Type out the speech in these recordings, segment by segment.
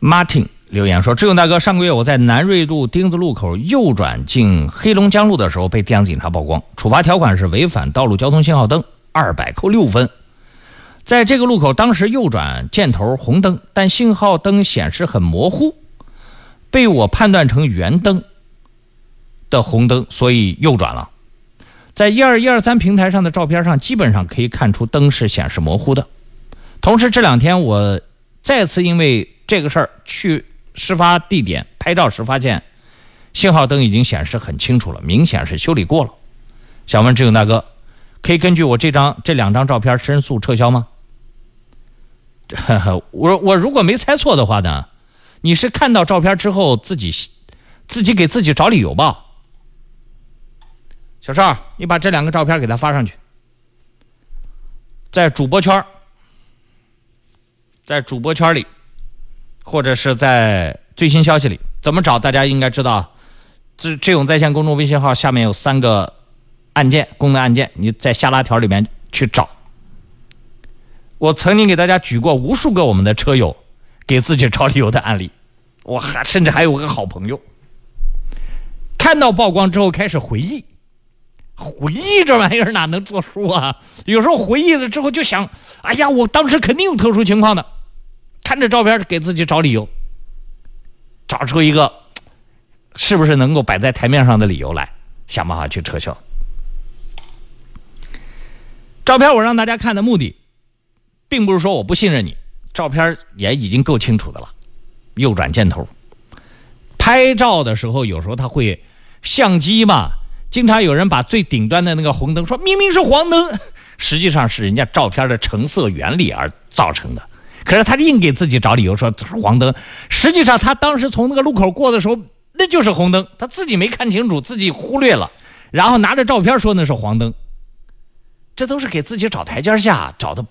Martin 留言说：“志勇大哥，上个月我在南瑞路丁字路口右转进黑龙江路的时候，被电子警察曝光，处罚条款是违反道路交通信号灯，二百扣六分。在这个路口，当时右转箭头红灯，但信号灯显示很模糊，被我判断成圆灯的红灯，所以右转了。在一二一二三平台上的照片上，基本上可以看出灯是显示模糊的。同时，这两天我再次因为这个事儿去事发地点拍照时，发现信号灯已经显示很清楚了，明显是修理过了。想问志勇大哥，可以根据我这张这两张照片申诉撤销吗？我我如果没猜错的话呢，你是看到照片之后自己自己给自己找理由吧？小邵，你把这两个照片给他发上去，在主播圈在主播圈里，或者是在最新消息里，怎么找？大家应该知道，这这种在线公众微信号下面有三个按键，功能按键，你在下拉条里面去找。我曾经给大家举过无数个我们的车友给自己找理由的案例，我还甚至还有个好朋友，看到曝光之后开始回忆。回忆这玩意儿哪能作数啊？有时候回忆了之后就想，哎呀，我当时肯定有特殊情况的。看着照片给自己找理由，找出一个是不是能够摆在台面上的理由来，想办法去撤销。照片我让大家看的目的，并不是说我不信任你，照片也已经够清楚的了。右转箭头，拍照的时候有时候他会相机嘛。经常有人把最顶端的那个红灯说明明是黄灯，实际上是人家照片的成色原理而造成的。可是他硬给自己找理由说这是黄灯，实际上他当时从那个路口过的时候那就是红灯，他自己没看清楚，自己忽略了，然后拿着照片说那是黄灯。这都是给自己找台阶下，找的，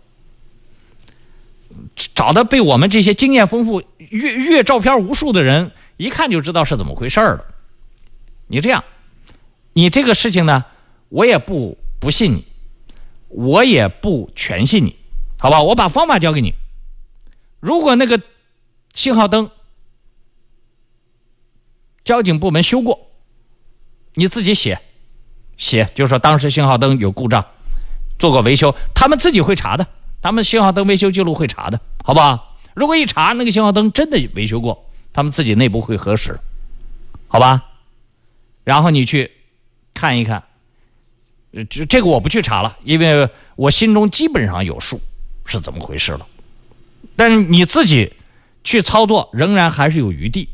找的被我们这些经验丰富、阅阅照片无数的人一看就知道是怎么回事了。你这样。你这个事情呢，我也不不信你，我也不全信你，好吧？我把方法教给你。如果那个信号灯交警部门修过，你自己写写，就是说当时信号灯有故障，做过维修，他们自己会查的，他们信号灯维修记录会查的，好不好？如果一查那个信号灯真的维修过，他们自己内部会核实，好吧？然后你去。看一看，这这个我不去查了，因为我心中基本上有数是怎么回事了。但是你自己去操作，仍然还是有余地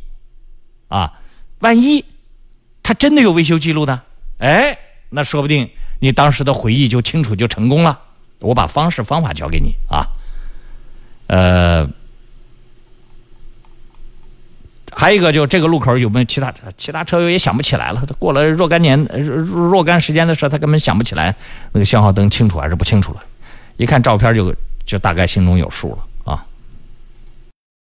啊。万一他真的有维修记录呢？哎，那说不定你当时的回忆就清楚，就成功了。我把方式方法教给你啊，呃。还有一个，就这个路口有没有其他其他车友也想不起来了。过了若干年、若若干时间的时候，他根本想不起来那个信号灯清楚还是不清楚了。一看照片就就大概心中有数了。